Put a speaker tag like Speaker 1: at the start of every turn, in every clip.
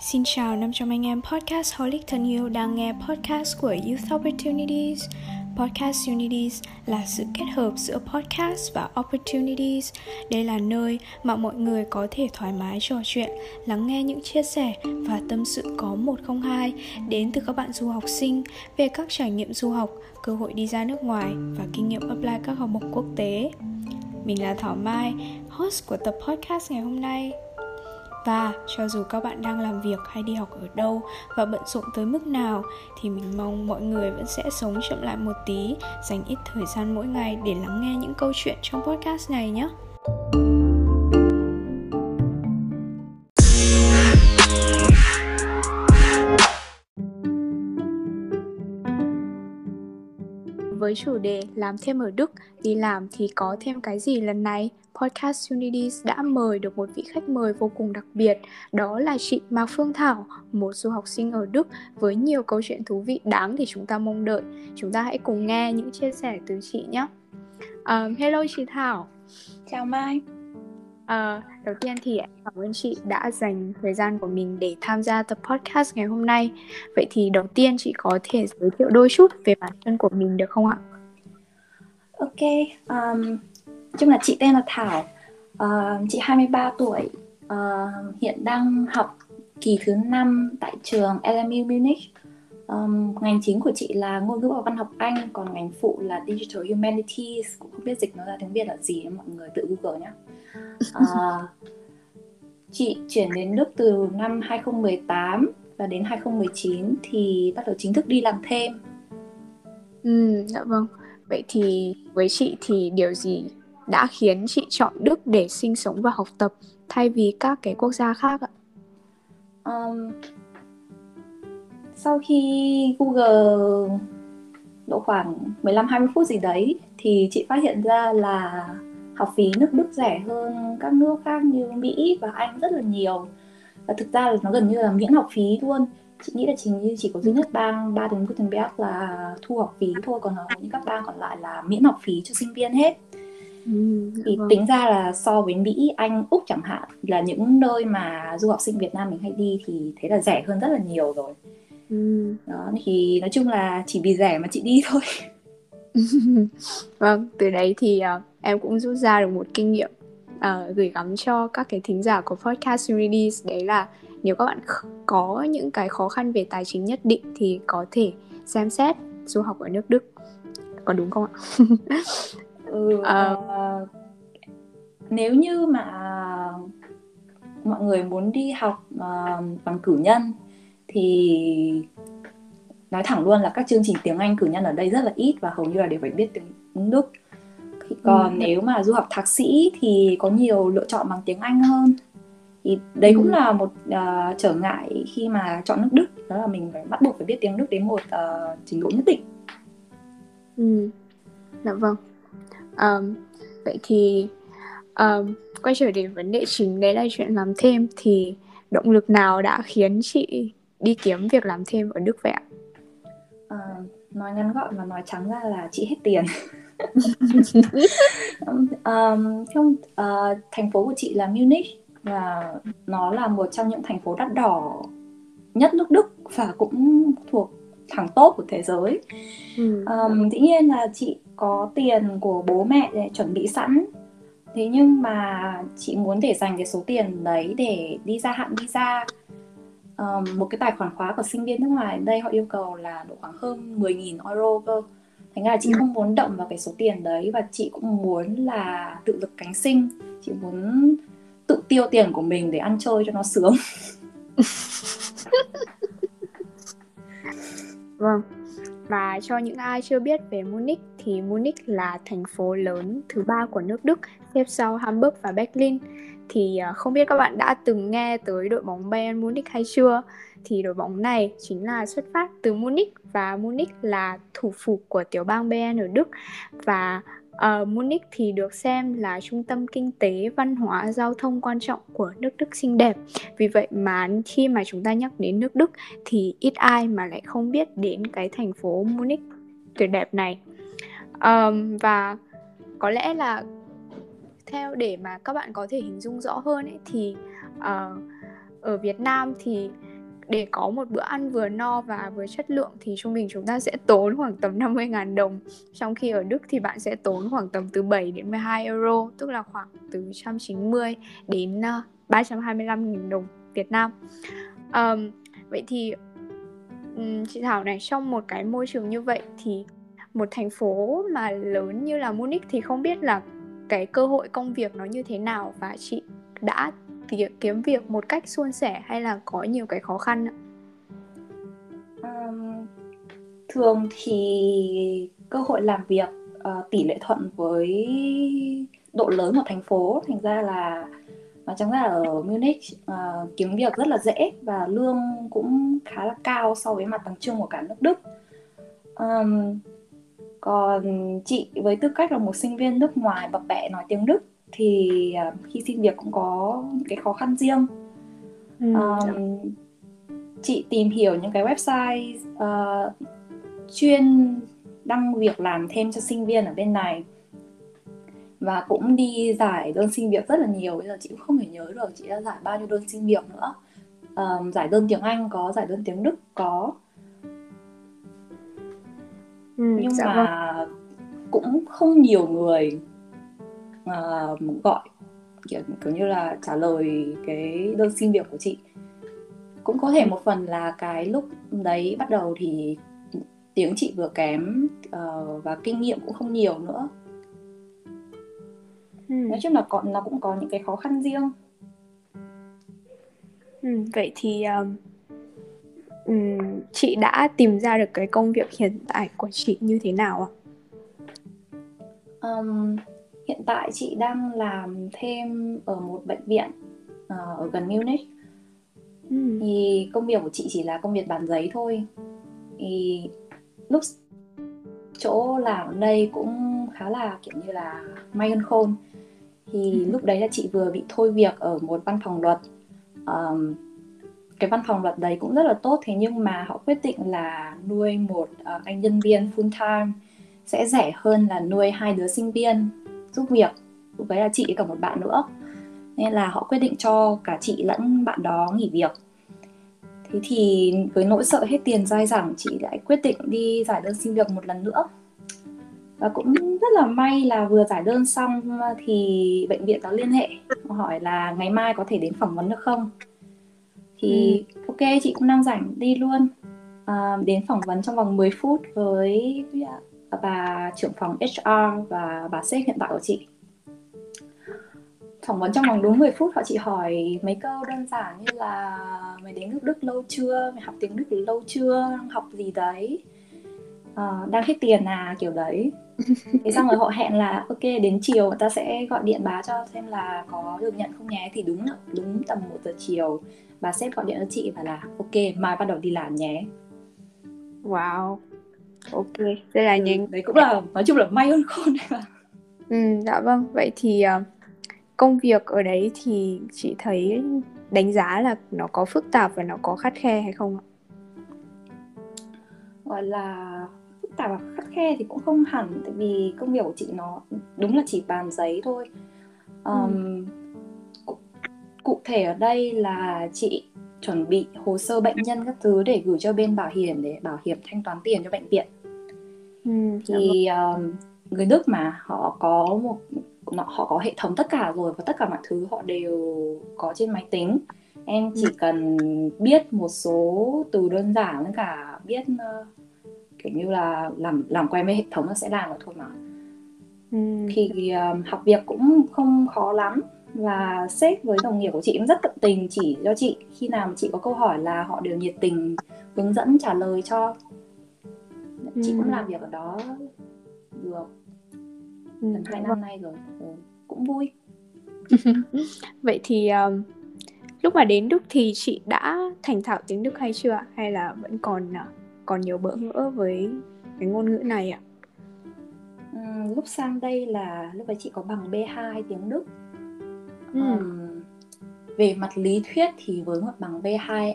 Speaker 1: Xin chào 500 anh em podcast Holic thân yêu đang nghe podcast của Youth Opportunities. Podcast Unities là sự kết hợp giữa podcast và opportunities. Đây là nơi mà mọi người có thể thoải mái trò chuyện, lắng nghe những chia sẻ và tâm sự có 102 đến từ các bạn du học sinh về các trải nghiệm du học, cơ hội đi ra nước ngoài và kinh nghiệm apply các học bổng quốc tế. Mình là Thảo Mai, host của tập podcast ngày hôm nay. Và cho dù các bạn đang làm việc hay đi học ở đâu và bận rộn tới mức nào thì mình mong mọi người vẫn sẽ sống chậm lại một tí, dành ít thời gian mỗi ngày để lắng nghe những câu chuyện trong podcast này nhé. Với chủ đề làm thêm ở Đức, đi làm thì có thêm cái gì lần này? Podcast Unities đã mời được một vị khách mời vô cùng đặc biệt, đó là chị Mạc Phương Thảo, một du học sinh ở Đức với nhiều câu chuyện thú vị đáng để chúng ta mong đợi. Chúng ta hãy cùng nghe những chia sẻ từ chị nhé. Um, hello chị Thảo.
Speaker 2: Chào Mai.
Speaker 1: Ờ, đầu tiên thì cảm ơn chị đã dành thời gian của mình để tham gia tập podcast ngày hôm nay. Vậy thì đầu tiên chị có thể giới thiệu đôi chút về bản thân của mình được không ạ?
Speaker 2: Ok, um, chung là chị tên là Thảo, uh, chị 23 tuổi, uh, hiện đang học kỳ thứ năm tại trường LMU Munich. Um, ngành chính của chị là ngôn ngữ và văn học Anh, còn ngành phụ là Digital Humanities, cũng không biết dịch nó ra tiếng Việt là gì, mọi người tự Google nhé. Uh, chị chuyển đến Đức từ năm 2018 và đến 2019 thì bắt đầu chính thức đi làm thêm.
Speaker 1: Ừ, dạ vâng. Vậy thì với chị thì điều gì đã khiến chị chọn Đức để sinh sống và học tập thay vì các cái quốc gia khác ạ?
Speaker 2: Um, sau khi Google độ khoảng 15-20 phút gì đấy thì chị phát hiện ra là học phí nước Đức rẻ hơn các nước khác như Mỹ và Anh rất là nhiều và thực ra là nó gần như là miễn học phí luôn chị nghĩ là chỉ như chỉ có duy nhất bang Baden-Württemberg là thu học phí thôi còn hầu như các bang còn lại là miễn học phí cho sinh viên hết Ừ, thì vâng. tính ra là so với Mỹ, Anh, Úc chẳng hạn là những nơi mà du học sinh Việt Nam mình hay đi thì thế là rẻ hơn rất là nhiều rồi. Ừ. Đó thì nói chung là chỉ vì rẻ mà chị đi thôi.
Speaker 1: vâng, từ đấy thì uh, em cũng rút ra được một kinh nghiệm uh, gửi gắm cho các cái thính giả của podcast Unities đấy là nếu các bạn có những cái khó khăn về tài chính nhất định thì có thể xem xét du học ở nước Đức. Có đúng không ạ?
Speaker 2: ừ, uh, nếu như mà mọi người muốn đi học uh, bằng cử nhân thì nói thẳng luôn là các chương trình tiếng Anh cử nhân ở đây rất là ít và hầu như là đều phải biết tiếng Đức còn ừ. nếu mà du học thạc sĩ thì có nhiều lựa chọn bằng tiếng Anh hơn thì đấy ừ. cũng là một uh, trở ngại khi mà chọn nước Đức đó là mình phải bắt buộc phải biết tiếng Đức đến một uh, trình độ nhất định.
Speaker 1: Ừ, dạ vâng. Um, vậy thì um, quay trở đến vấn đề chính đấy là chuyện làm thêm thì động lực nào đã khiến chị đi kiếm việc làm thêm ở Đức vậy ạ?
Speaker 2: Uh, nói ngắn gọn và nói trắng ra là chị hết tiền. um, trong uh, thành phố của chị là Munich và nó là một trong những thành phố đắt đỏ nhất nước Đức và cũng thuộc thẳng top của thế giới. Ừ. Um, dĩ nhiên là chị có tiền của bố mẹ để chuẩn bị sẵn thế nhưng mà chị muốn để dành cái số tiền đấy để đi gia hạn visa um, một cái tài khoản khóa của sinh viên nước ngoài đây họ yêu cầu là độ khoảng hơn 10.000 euro cơ thành ra là chị ừ. không muốn động vào cái số tiền đấy và chị cũng muốn là tự lực cánh sinh chị muốn tự tiêu tiền của mình để ăn chơi cho nó sướng
Speaker 1: vâng và cho những ai chưa biết về Munich thì Munich là thành phố lớn thứ ba của nước Đức, xếp sau Hamburg và Berlin. Thì à, không biết các bạn đã từng nghe tới đội bóng Bayern Munich hay chưa? Thì đội bóng này chính là xuất phát từ Munich và Munich là thủ phủ của tiểu bang Bayern ở Đức và Uh, Munich thì được xem là trung tâm kinh tế, văn hóa, giao thông quan trọng của nước Đức xinh đẹp. Vì vậy mà khi mà chúng ta nhắc đến nước Đức thì ít ai mà lại không biết đến cái thành phố Munich tuyệt đẹp này. Um, và có lẽ là theo để mà các bạn có thể hình dung rõ hơn ấy thì uh, ở Việt Nam thì để có một bữa ăn vừa no và vừa chất lượng thì trung bình chúng ta sẽ tốn khoảng tầm 50.000 đồng. Trong khi ở Đức thì bạn sẽ tốn khoảng tầm từ 7 đến 12 euro Tức là khoảng từ 190 đến ờ, 325.000 đồng Việt Nam. Um, Vậy thì um, chị Thảo này trong một cái môi trường như vậy thì một thành phố mà lớn như là Munich thì không biết là cái cơ hội công việc nó như thế nào và chị đã kiếm việc một cách suôn sẻ hay là có nhiều cái khó khăn ạ?
Speaker 2: Um, thường thì cơ hội làm việc uh, tỷ lệ thuận với độ lớn của thành phố thành ra là và chẳng ra ở Munich uh, kiếm việc rất là dễ và lương cũng khá là cao so với mặt bằng chung của cả nước Đức. Um, còn chị với tư cách là một sinh viên nước ngoài bập bẹ nói tiếng Đức thì uh, khi xin việc cũng có cái khó khăn riêng. Ừ. Um, chị tìm hiểu những cái website uh, chuyên đăng việc làm thêm cho sinh viên ở bên này và cũng đi giải đơn xin việc rất là nhiều bây giờ chị cũng không thể nhớ được chị đã giải bao nhiêu đơn xin việc nữa um, giải đơn tiếng Anh có giải đơn tiếng Đức có ừ, nhưng dạ mà vâng. cũng không nhiều người uh, gọi kiểu, kiểu như là trả lời cái đơn xin việc của chị cũng có thể một phần là cái lúc đấy bắt đầu thì tiếng chị vừa kém uh, và kinh nghiệm cũng không nhiều nữa ừ. nói chung là còn nó cũng có những cái khó khăn riêng
Speaker 1: ừ, vậy thì um, um, chị đã tìm ra được cái công việc hiện tại của chị như thế nào ạ?
Speaker 2: Um, hiện tại chị đang làm thêm ở một bệnh viện uh, ở gần Munich. Ừ. thì công việc của chị chỉ là công việc bàn giấy thôi. Thì lúc chỗ làm ở đây cũng khá là kiểu như là may hơn khôn. Thì ừ. lúc đấy là chị vừa bị thôi việc ở một văn phòng luật. Um, cái văn phòng luật đấy cũng rất là tốt thế nhưng mà họ quyết định là nuôi một uh, anh nhân viên full time sẽ rẻ hơn là nuôi hai đứa sinh viên giúp việc lúc đấy là chị cả một bạn nữa. Nên là họ quyết định cho cả chị lẫn bạn đó nghỉ việc. Thế thì với nỗi sợ hết tiền dai dẳng chị lại quyết định đi giải đơn xin việc một lần nữa. Và cũng rất là may là vừa giải đơn xong thì bệnh viện đó liên hệ hỏi là ngày mai có thể đến phỏng vấn được không? Thì ừ. ok chị cũng đang rảnh đi luôn. À, đến phỏng vấn trong vòng 10 phút với bà trưởng phòng HR và bà sếp hiện tại của chị. Phỏng vấn trong vòng đúng 10 phút họ chỉ hỏi mấy câu đơn giản như là mày đến nước Đức lâu chưa? Mày học tiếng Đức lâu chưa? Học gì đấy uh, đang hết tiền à kiểu đấy. Thế xong rồi họ hẹn là ok đến chiều ta sẽ gọi điện báo cho xem là có được nhận không nhé. Thì đúng là đúng tầm một giờ chiều bà sếp gọi điện cho chị và là ok mai bắt đầu đi làm nhé.
Speaker 1: Wow. Ok. Đây là ừ, những
Speaker 2: đấy cũng là nói chung là may hơn khôn
Speaker 1: ừ dạ vâng. Vậy thì uh, công việc ở đấy thì chị thấy đánh giá là nó có phức tạp và nó có khắt khe hay không ạ?
Speaker 2: Gọi là tạp và khắt khe thì cũng không hẳn tại vì công việc của chị nó đúng là chỉ bàn giấy thôi um, ừ. cụ, thể ở đây là chị chuẩn bị hồ sơ bệnh nhân các thứ để gửi cho bên bảo hiểm để bảo hiểm thanh toán tiền cho bệnh viện ừ, thì um, người Đức mà họ có một họ có hệ thống tất cả rồi và tất cả mọi thứ họ đều có trên máy tính em chỉ ừ. cần biết một số từ đơn giản với cả biết uh, kiểu như là làm làm quen với hệ thống là sẽ làm được thôi mà. Ừ. thì uh, học việc cũng không khó lắm và sếp với đồng nghiệp của chị cũng rất tận tình chỉ cho chị. Khi nào mà chị có câu hỏi là họ đều nhiệt tình hướng dẫn trả lời cho. Chị ừ. cũng làm việc ở đó được ừ, gần hai năm nay rồi ừ, cũng vui.
Speaker 1: Vậy thì um, lúc mà đến Đức thì chị đã thành thạo tiếng Đức hay chưa? Hay là vẫn còn uh, còn nhiều bỡ ngỡ với cái ngôn ngữ này ạ?
Speaker 2: Ừ, lúc sang đây là lúc ấy chị có bằng B2 tiếng Đức. Ừ. Um, về mặt lý thuyết thì với một bằng B2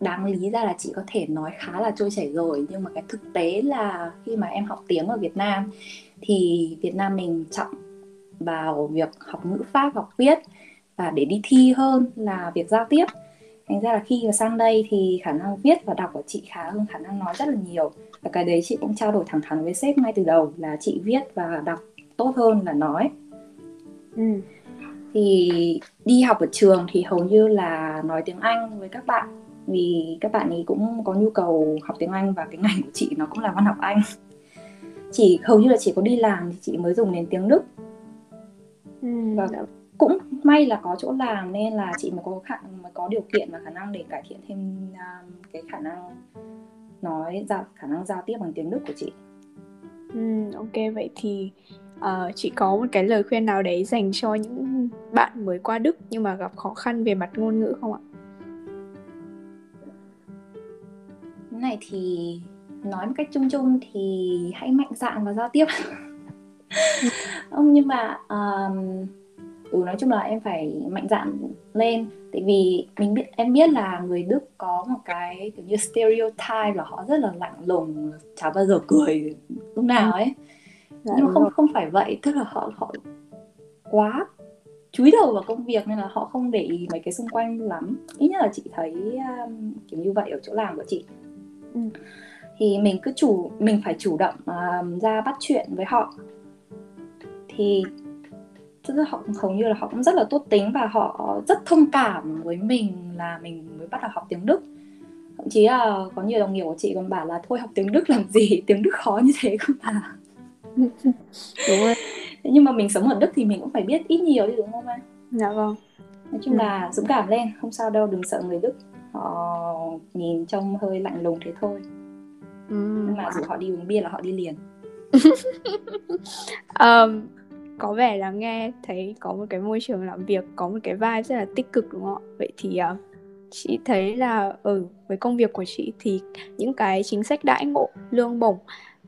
Speaker 2: đáng lý ra là chị có thể nói khá là trôi chảy rồi nhưng mà cái thực tế là khi mà em học tiếng ở Việt Nam thì Việt Nam mình trọng vào việc học ngữ pháp học viết và để đi thi hơn là việc giao tiếp thành ra là khi mà sang đây thì khả năng viết và đọc của chị khá hơn khả năng nói rất là nhiều và cái đấy chị cũng trao đổi thẳng thắn với sếp ngay từ đầu là chị viết và đọc tốt hơn là nói ừ. thì đi học ở trường thì hầu như là nói tiếng Anh với các bạn vì các bạn ấy cũng có nhu cầu học tiếng Anh và cái ngành của chị nó cũng là văn học Anh chỉ hầu như là chỉ có đi làm thì chị mới dùng đến tiếng Đức ừ. và cũng may là có chỗ làm nên là chị mới có khả mới có điều kiện và khả năng để cải thiện thêm um, cái khả năng nói giao khả năng giao tiếp bằng tiếng Đức của chị.
Speaker 1: Ừ, ok vậy thì uh, chị có một cái lời khuyên nào đấy dành cho những bạn mới qua Đức nhưng mà gặp khó khăn về mặt ngôn ngữ không ạ?
Speaker 2: Cái này thì nói một cách chung chung thì hãy mạnh dạn và giao tiếp. không nhưng mà um, ừ nói chung là em phải mạnh dạn lên. Tại vì mình biết em biết là người Đức có một cái kiểu như stereotype là họ rất là lạnh lùng chả bao giờ cười lúc nào ấy. Dạ, nhưng mà không không phải vậy tức là họ họ quá chúi đầu vào công việc nên là họ không để ý mấy cái xung quanh lắm. Ít nhất là chị thấy um, kiểu như vậy ở chỗ làm của chị. Ừ. thì mình cứ chủ mình phải chủ động uh, ra bắt chuyện với họ. Thì tức là họ hầu như là họ cũng rất là tốt tính và họ rất thông cảm với mình là mình mới bắt đầu học tiếng Đức. Thậm chí là có nhiều đồng nghiệp của chị còn bảo là thôi học tiếng Đức làm gì? Tiếng Đức khó như thế không à. Đúng rồi. Nhưng mà mình sống ở Đức thì mình cũng phải biết ít nhiều chứ đúng không anh
Speaker 1: dạ vâng.
Speaker 2: Nói chung ừ. là dũng cảm lên không sao đâu đừng sợ người Đức. Họ nhìn trông hơi lạnh lùng thế thôi. Ừ. nhưng mà dù họ đi uống bia là họ đi liền.
Speaker 1: Um, có vẻ là nghe thấy có một cái môi trường làm việc có một cái vibe rất là tích cực đúng không ạ vậy thì uh, chị thấy là ở ừ, với công việc của chị thì những cái chính sách đãi ngộ lương bổng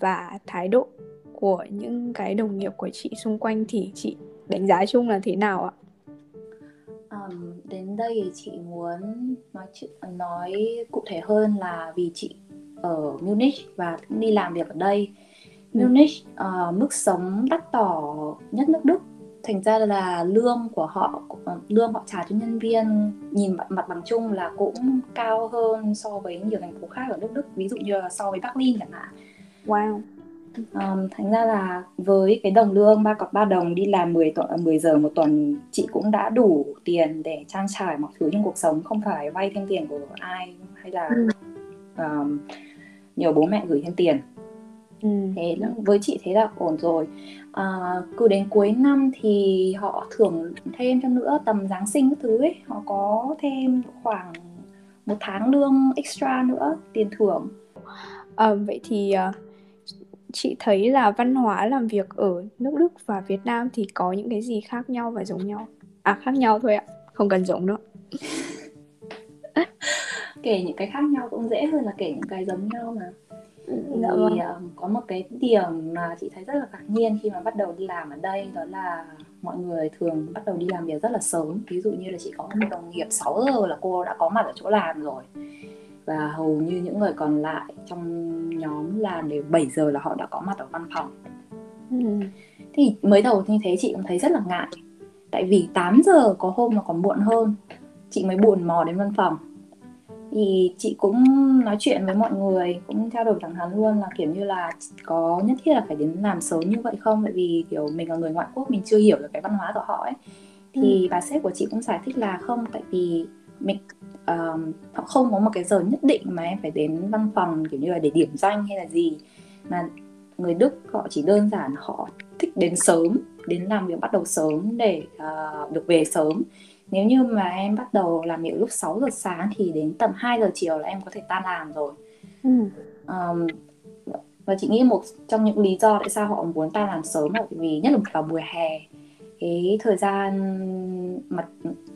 Speaker 1: và thái độ của những cái đồng nghiệp của chị xung quanh thì chị đánh giá chung là thế nào ạ?
Speaker 2: Um, đến đây chị muốn nói nói cụ thể hơn là vì chị ở Munich và cũng đi làm việc ở đây Munich uh, mức sống đắt đỏ nhất nước Đức thành ra là lương của họ ờ, lương họ trả cho nhân viên nhìn mặt, mặt bằng chung là cũng cao hơn so với nhiều thành phố khác ở nước Đức ví dụ như là so với Berlin chẳng hạn.
Speaker 1: Wow.
Speaker 2: Um, thành ra là với cái đồng lương ba cọc ba đồng đi làm 10 tuần 10 giờ một tuần chị cũng đã đủ tiền để trang trải mọi thứ trong cuộc sống không phải vay thêm tiền của ai hay là um, nhờ bố mẹ gửi thêm tiền Ừ. thế là với chị thế là ổn rồi. À, cứ đến cuối năm thì họ thưởng thêm cho nữa tầm giáng sinh các thứ ấy. Họ có thêm khoảng một tháng lương extra nữa tiền thưởng.
Speaker 1: À, vậy thì uh, chị thấy là văn hóa làm việc ở nước Đức và Việt Nam thì có những cái gì khác nhau và giống nhau? À khác nhau thôi ạ không cần giống nữa
Speaker 2: kể những cái khác nhau cũng dễ hơn là kể những cái giống nhau mà dạ thì vâng. uh, có một cái điểm mà chị thấy rất là ngạc nhiên khi mà bắt đầu đi làm ở đây đó là mọi người thường bắt đầu đi làm việc rất là sớm. Ví dụ như là chị có một đồng nghiệp 6 giờ là cô đã có mặt ở chỗ làm rồi. Và hầu như những người còn lại trong nhóm là đều 7 giờ là họ đã có mặt ở văn phòng. Ừ. thì mới đầu như thế chị cũng thấy rất là ngại. Tại vì 8 giờ có hôm mà còn muộn hơn. Chị mới buồn mò đến văn phòng thì chị cũng nói chuyện với mọi người cũng trao đổi thẳng thắn luôn là kiểu như là có nhất thiết là phải đến làm sớm như vậy không? Tại vì kiểu mình là người ngoại quốc mình chưa hiểu được cái văn hóa của họ ấy. Thì ừ. bà sếp của chị cũng giải thích là không tại vì mình um, họ không có một cái giờ nhất định mà em phải đến văn phòng kiểu như là để điểm danh hay là gì. Mà người Đức họ chỉ đơn giản họ thích đến sớm đến làm việc bắt đầu sớm để uh, được về sớm nếu như mà em bắt đầu làm việc lúc 6 giờ sáng thì đến tầm 2 giờ chiều là em có thể tan làm rồi. Ừ. um, và chị nghĩ một trong những lý do tại sao họ muốn tan làm sớm là vì nhất là vào mùa hè cái thời gian mặt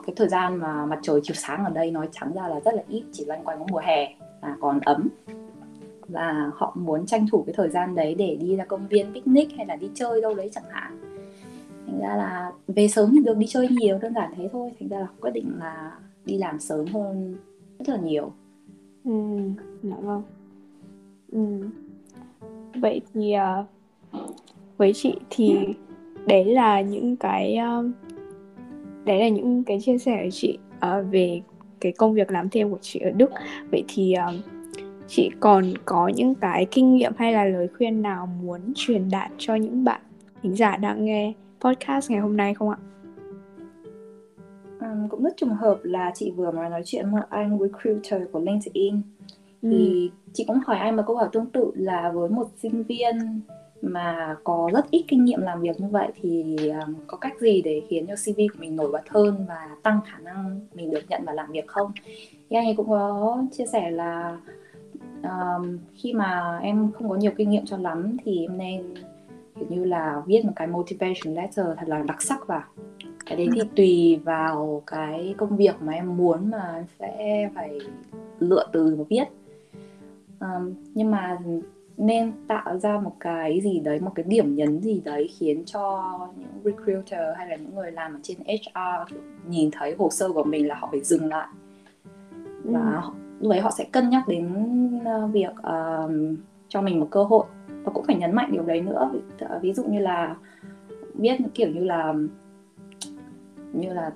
Speaker 2: cái thời gian mà mặt trời chiều sáng ở đây nói trắng ra là rất là ít chỉ loanh quanh có mùa hè là còn ấm. Và họ muốn tranh thủ cái thời gian đấy để đi ra công viên picnic hay là đi chơi đâu đấy chẳng hạn thành ra là về sớm thì được đi chơi nhiều đơn giản thế thôi. Thành ra là quyết định là đi làm sớm hơn rất là nhiều.
Speaker 1: Ừ dạ vâng. Ừ. vậy thì uh, với chị thì đấy là những cái uh, đấy là những cái chia sẻ của chị uh, về cái công việc làm thêm của chị ở Đức. Vậy thì uh, chị còn có những cái kinh nghiệm hay là lời khuyên nào muốn truyền đạt cho những bạn thính giả đang nghe? Podcast ngày hôm nay không ạ?
Speaker 2: Um, cũng rất trùng hợp là chị vừa mới nói chuyện với một anh recruiter của LinkedIn ừ. thì chị cũng hỏi anh một câu hỏi tương tự là với một sinh viên mà có rất ít kinh nghiệm làm việc như vậy thì um, có cách gì để khiến cho CV của mình nổi bật hơn và tăng khả năng mình được nhận vào làm việc không? Thì anh ấy cũng có chia sẻ là um, khi mà em không có nhiều kinh nghiệm cho lắm thì em nên như là viết một cái motivation letter thật là đặc sắc vào. Cái đấy thì tùy vào cái công việc mà em muốn mà sẽ phải lựa từ mà viết. Um, nhưng mà nên tạo ra một cái gì đấy một cái điểm nhấn gì đấy khiến cho những recruiter hay là những người làm ở trên HR nhìn thấy hồ sơ của mình là họ phải dừng lại. Và ừ. lúc đấy họ sẽ cân nhắc đến uh, việc uh, cho mình một cơ hội và cũng phải nhấn mạnh điều đấy nữa. Ví dụ như là biết kiểu như là như là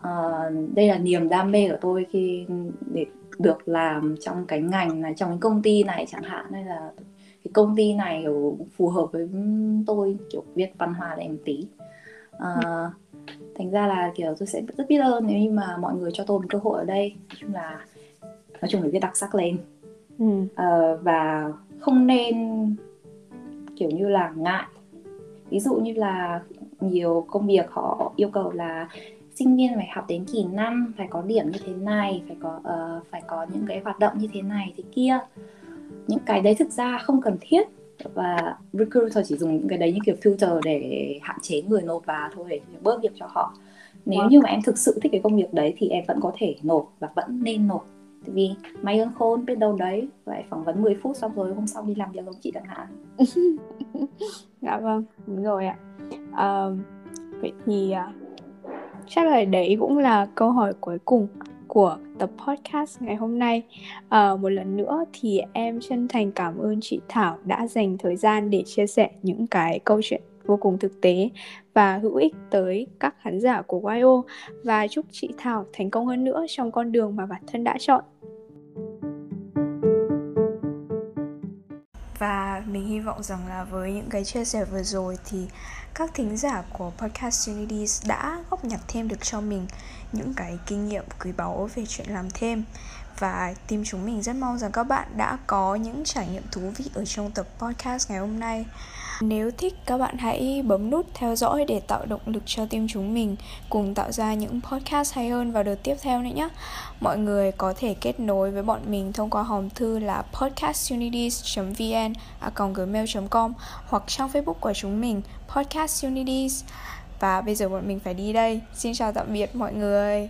Speaker 2: uh, đây là niềm đam mê của tôi khi để được làm trong cái ngành này trong cái công ty này chẳng hạn. Hay là cái công ty này phù hợp với tôi kiểu viết văn hóa để một tí. Uh, thành ra là kiểu tôi sẽ rất biết ơn nếu như mà mọi người cho tôi một cơ hội ở đây. Nói chung là nói chung là viết đặc sắc lên. Ừ. uh, và không nên kiểu như là ngại. Ví dụ như là nhiều công việc họ yêu cầu là sinh viên phải học đến kỳ năm phải có điểm như thế này phải có uh, phải có những cái hoạt động như thế này thế kia. Những cái đấy thực ra không cần thiết và recruiter chỉ dùng những cái đấy như kiểu filter để hạn chế người nộp vào thôi để bớt việc cho họ. Nếu wow. như mà em thực sự thích cái công việc đấy thì em vẫn có thể nộp và vẫn nên nộp Tại vì may hơn khôn biết đâu đấy Vậy phỏng vấn 10 phút xong rồi hôm sau đi làm việc giống chị chẳng hạn.
Speaker 1: Dạ vâng, đúng rồi ạ. À, Vậy thì à, chắc là đấy cũng là câu hỏi cuối cùng của tập podcast ngày hôm nay. À, một lần nữa thì em chân thành cảm ơn chị Thảo đã dành thời gian để chia sẻ những cái câu chuyện vô cùng thực tế và hữu ích tới các khán giả của YO và chúc chị Thảo thành công hơn nữa trong con đường mà bản thân đã chọn. Và mình hy vọng rằng là với những cái chia sẻ vừa rồi thì các thính giả của Podcast Unities đã góp nhặt thêm được cho mình những cái kinh nghiệm quý báu về chuyện làm thêm và team chúng mình rất mong rằng các bạn đã có những trải nghiệm thú vị ở trong tập podcast ngày hôm nay nếu thích, các bạn hãy bấm nút theo dõi để tạo động lực cho team chúng mình cùng tạo ra những podcast hay hơn vào đợt tiếp theo nữa nhé. Mọi người có thể kết nối với bọn mình thông qua hòm thư là podcastunities.vn gmail.com hoặc trang Facebook của chúng mình, podcastunities. Và bây giờ bọn mình phải đi đây. Xin chào tạm biệt mọi người.